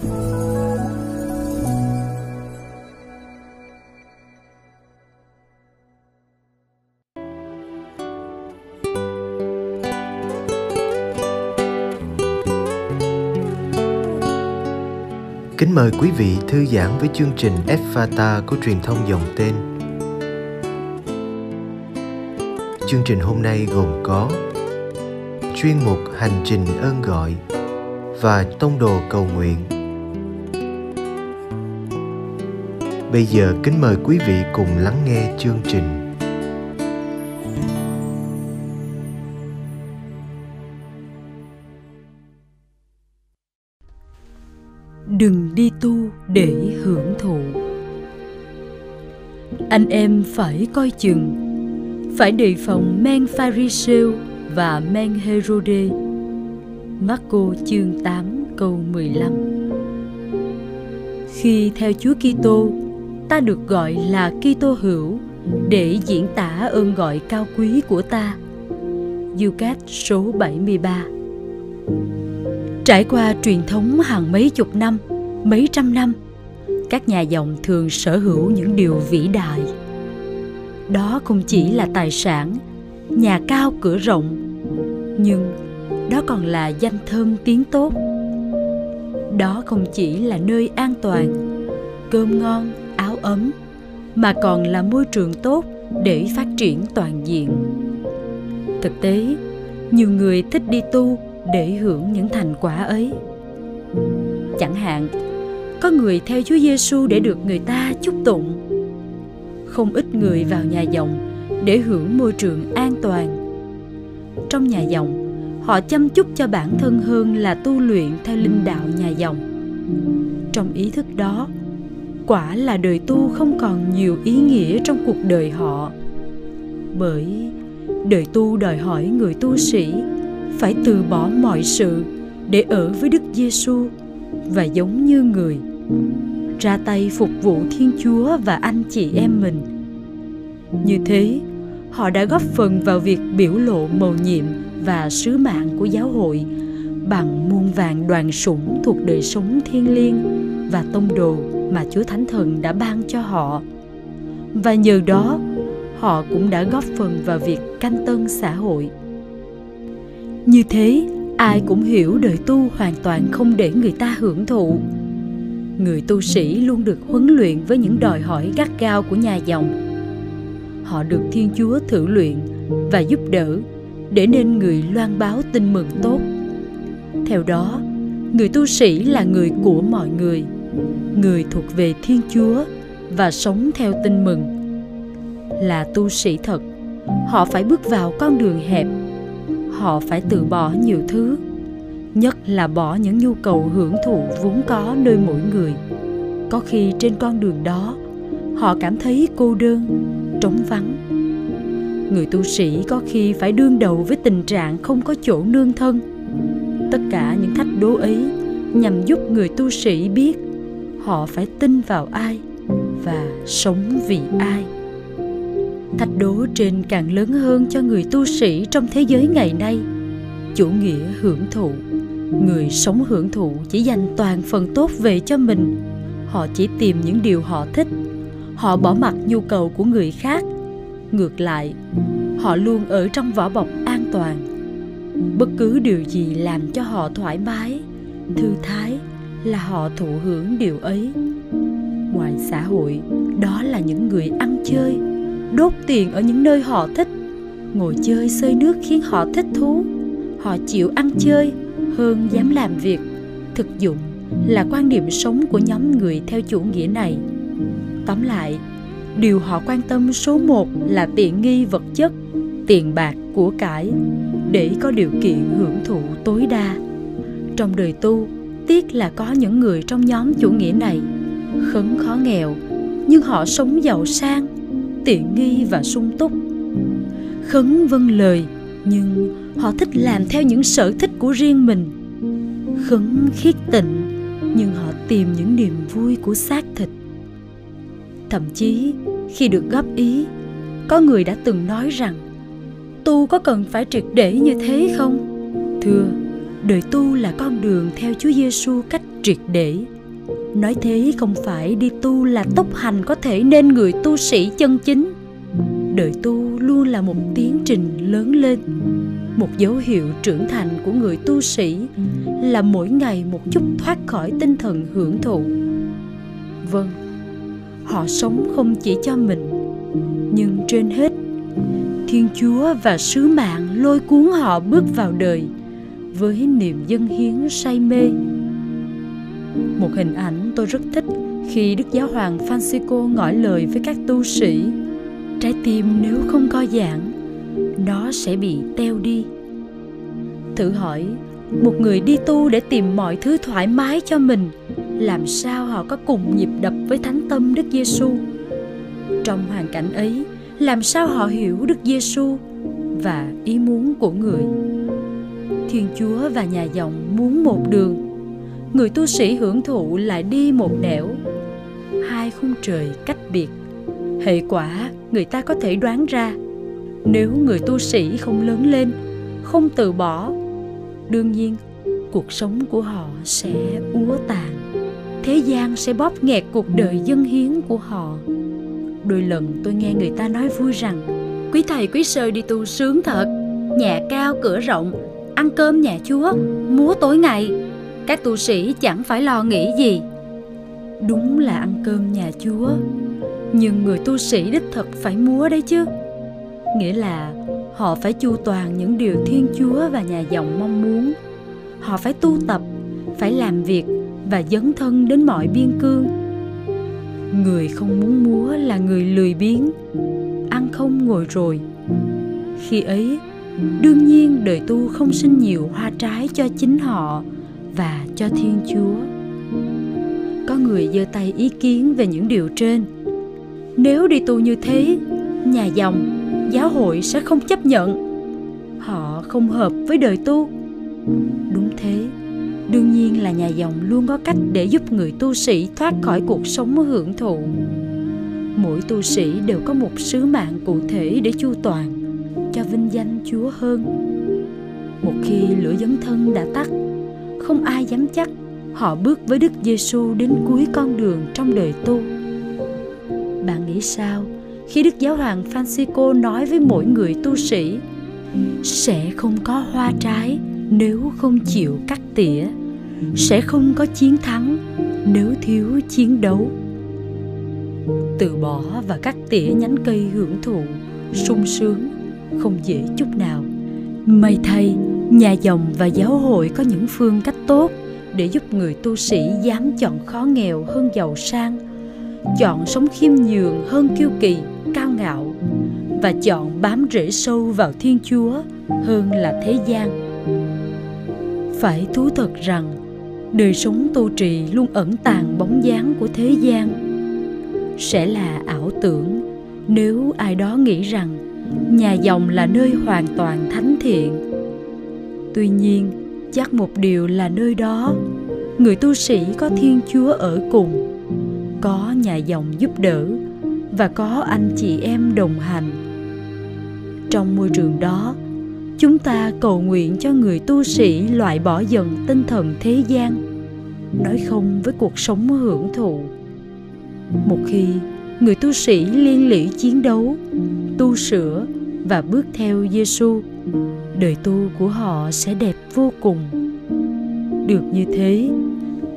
Kính mời quý vị thư giãn với chương trình Fata của truyền thông dòng tên. Chương trình hôm nay gồm có chuyên mục Hành trình ơn gọi và tông đồ cầu nguyện. Bây giờ kính mời quý vị cùng lắng nghe chương trình. đừng đi tu để hưởng thụ. Anh em phải coi chừng phải đề phòng men pharisêu và men herode. Marco chương 8 câu 15 Khi theo Chúa Kitô, ta được gọi là Kitô hữu để diễn tả ơn gọi cao quý của ta. Ducat số 73 Trải qua truyền thống hàng mấy chục năm, mấy trăm năm, các nhà dòng thường sở hữu những điều vĩ đại. Đó không chỉ là tài sản, nhà cao cửa rộng, nhưng đó còn là danh thơm tiếng tốt. Đó không chỉ là nơi an toàn, cơm ngon, ấm, mà còn là môi trường tốt để phát triển toàn diện. Thực tế, nhiều người thích đi tu để hưởng những thành quả ấy. Chẳng hạn, có người theo Chúa Giêsu để được người ta chúc tụng. Không ít người vào nhà dòng để hưởng môi trường an toàn. Trong nhà dòng, họ chăm chút cho bản thân hơn là tu luyện theo linh đạo nhà dòng. Trong ý thức đó, quả là đời tu không còn nhiều ý nghĩa trong cuộc đời họ. Bởi đời tu đòi hỏi người tu sĩ phải từ bỏ mọi sự để ở với Đức Giêsu và giống như người ra tay phục vụ Thiên Chúa và anh chị em mình. Như thế, họ đã góp phần vào việc biểu lộ mầu nhiệm và sứ mạng của giáo hội bằng muôn vàng đoàn sủng thuộc đời sống thiên liêng và tông đồ mà Chúa Thánh Thần đã ban cho họ. Và nhờ đó, họ cũng đã góp phần vào việc canh tân xã hội. Như thế ai cũng hiểu đời tu hoàn toàn không để người ta hưởng thụ. Người tu sĩ luôn được huấn luyện với những đòi hỏi gắt gao của nhà dòng. Họ được thiên chúa thử luyện và giúp đỡ để nên người loan báo tin mừng tốt theo đó, người tu sĩ là người của mọi người người thuộc về thiên chúa và sống theo tin mừng. Là tu sĩ thật, họ phải bước vào con đường hẹp, họ phải từ bỏ nhiều thứ, nhất là bỏ những nhu cầu hưởng thụ vốn có nơi mỗi người. Có khi trên con đường đó, họ cảm thấy cô đơn, trống vắng. Người tu sĩ có khi phải đương đầu với tình trạng không có chỗ nương thân tất cả những thách đố ấy nhằm giúp người tu sĩ biết họ phải tin vào ai và sống vì ai. Thách đố trên càng lớn hơn cho người tu sĩ trong thế giới ngày nay. Chủ nghĩa hưởng thụ. Người sống hưởng thụ chỉ dành toàn phần tốt về cho mình. Họ chỉ tìm những điều họ thích. Họ bỏ mặc nhu cầu của người khác. Ngược lại, họ luôn ở trong vỏ bọc an toàn bất cứ điều gì làm cho họ thoải mái, thư thái là họ thụ hưởng điều ấy. Ngoài xã hội, đó là những người ăn chơi, đốt tiền ở những nơi họ thích. Ngồi chơi xơi nước khiến họ thích thú. Họ chịu ăn chơi hơn dám làm việc. Thực dụng là quan điểm sống của nhóm người theo chủ nghĩa này. Tóm lại, điều họ quan tâm số một là tiện nghi vật chất, tiền bạc của cải để có điều kiện hưởng thụ tối đa. Trong đời tu, tiếc là có những người trong nhóm chủ nghĩa này, khấn khó nghèo, nhưng họ sống giàu sang, tiện nghi và sung túc. Khấn vâng lời, nhưng họ thích làm theo những sở thích của riêng mình. Khấn khiết tịnh, nhưng họ tìm những niềm vui của xác thịt. Thậm chí, khi được góp ý, có người đã từng nói rằng tu có cần phải triệt để như thế không? Thưa, đời tu là con đường theo chúa giêsu cách triệt để. Nói thế không phải đi tu là tốc hành có thể nên người tu sĩ chân chính. Đời tu luôn là một tiến trình lớn lên. Một dấu hiệu trưởng thành của người tu sĩ là mỗi ngày một chút thoát khỏi tinh thần hưởng thụ. Vâng họ sống không chỉ cho mình, nhưng trên hết thiên chúa và sứ mạng lôi cuốn họ bước vào đời với niềm dân hiến say mê. Một hình ảnh tôi rất thích khi đức giáo hoàng francisco ngỏ lời với các tu sĩ. Trái tim nếu không co giãn, nó sẽ bị teo đi. Thử hỏi, một người đi tu để tìm mọi thứ thoải mái cho mình, làm sao họ có cùng nhịp đập với thánh tâm đức giêsu trong hoàn cảnh ấy làm sao họ hiểu được giêsu và ý muốn của người? Thiên chúa và nhà dòng muốn một đường. Người tu sĩ hưởng thụ lại đi một nẻo. Hai khung trời cách biệt. Hệ quả người ta có thể đoán ra. Nếu người tu sĩ không lớn lên, không từ bỏ, đương nhiên cuộc sống của họ sẽ úa tàn. Thế gian sẽ bóp nghẹt cuộc đời dân hiến của họ đôi lần tôi nghe người ta nói vui rằng, quý thầy, quý sơ đi tu sướng thật. Nhà cao, cửa rộng, ăn cơm nhà chúa, múa tối ngày. Các tu sĩ chẳng phải lo nghĩ gì. Đúng là ăn cơm nhà chúa, nhưng người tu sĩ đích thực phải múa đấy chứ. Nghĩa là họ phải chu toàn những điều thiên chúa và nhà dòng mong muốn. Họ phải tu tập, phải làm việc và dấn thân đến mọi biên cương người không muốn múa là người lười biếng. Ăn không ngồi rồi. Khi ấy, đương nhiên đời tu không sinh nhiều hoa trái cho chính họ và cho thiên chúa. Có người giơ tay ý kiến về những điều trên. Nếu đi tu như thế, nhà dòng, giáo hội sẽ không chấp nhận. Họ không hợp với đời tu. Đúng thế đương nhiên là nhà dòng luôn có cách để giúp người tu sĩ thoát khỏi cuộc sống hưởng thụ. Mỗi tu sĩ đều có một sứ mạng cụ thể để chu toàn, cho vinh danh chúa hơn. Một khi lửa dấn thân đã tắt, không ai dám chắc họ bước với đức giêsu đến cuối con đường trong đời tu. Bạn nghĩ sao khi đức giáo hoàng francisco nói với mỗi người tu sĩ, sẽ không có hoa trái nếu không chịu cắt tỉa sẽ không có chiến thắng nếu thiếu chiến đấu. Từ bỏ và cắt tỉa nhánh cây hưởng thụ sung sướng không dễ chút nào. May thay, nhà dòng và giáo hội có những phương cách tốt để giúp người tu sĩ dám chọn khó nghèo hơn giàu sang, chọn sống khiêm nhường hơn kiêu kỳ, cao ngạo và chọn bám rễ sâu vào thiên chúa hơn là thế gian. Phải thú thật rằng đời sống tu trì luôn ẩn tàng bóng dáng của thế gian. Sẽ là ảo tưởng, nếu ai đó nghĩ rằng nhà dòng là nơi hoàn toàn thánh thiện. Tuy nhiên, chắc một điều là nơi đó, người tu sĩ có thiên chúa ở cùng, có nhà dòng giúp đỡ và có anh chị em đồng hành. Trong môi trường đó chúng ta cầu nguyện cho người tu sĩ loại bỏ dần tinh thần thế gian nói không với cuộc sống hưởng thụ một khi người tu sĩ liên lỉ chiến đấu tu sửa và bước theo Giêsu, đời tu của họ sẽ đẹp vô cùng. Được như thế,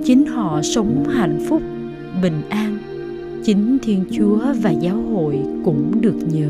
chính họ sống hạnh phúc, bình an. Chính Thiên Chúa và giáo hội cũng được nhờ.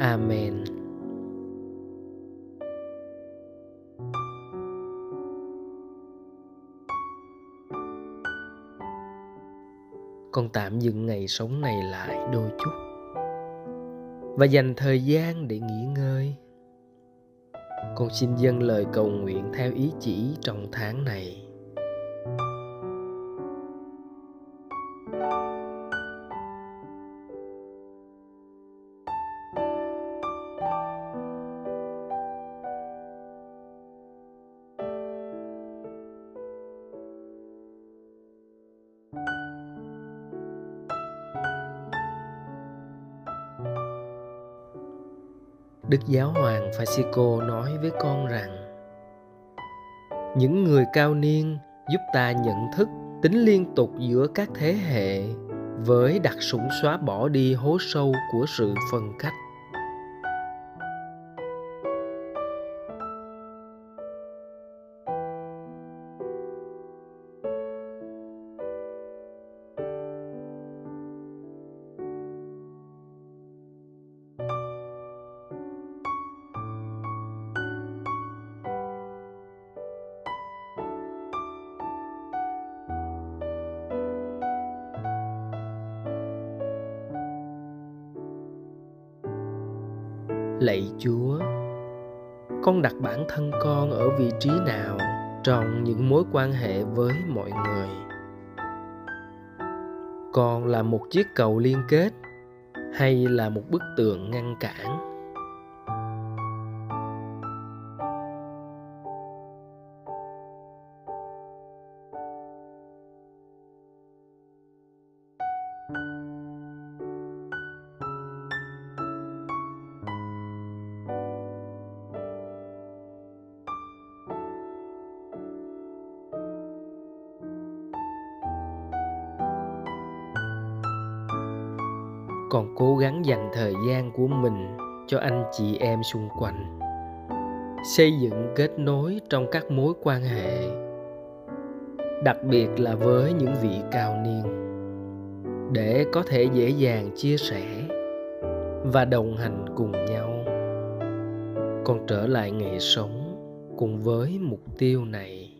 amen. Con tạm dừng ngày sống này lại đôi chút và dành thời gian để nghỉ ngơi. Con xin dâng lời cầu nguyện theo ý chỉ trong tháng này. Đức Giáo Hoàng Francisco nói với con rằng, những người cao niên giúp ta nhận thức tính liên tục giữa các thế hệ với đặc sủng xóa bỏ đi hố sâu của sự phân cách. Lạy chúa. Con đặt bản thân con ở vị trí nào trong những mối quan hệ với mọi người? Con là một chiếc cầu liên kết hay là một bức tường ngăn cản? Còn cố gắng dành thời gian của mình cho anh chị em xung quanh. Xây dựng kết nối trong các mối quan hệ, đặc biệt là với những vị cao niên, để có thể dễ dàng chia sẻ và đồng hành cùng nhau. Con trở lại nghề sống cùng với mục tiêu này.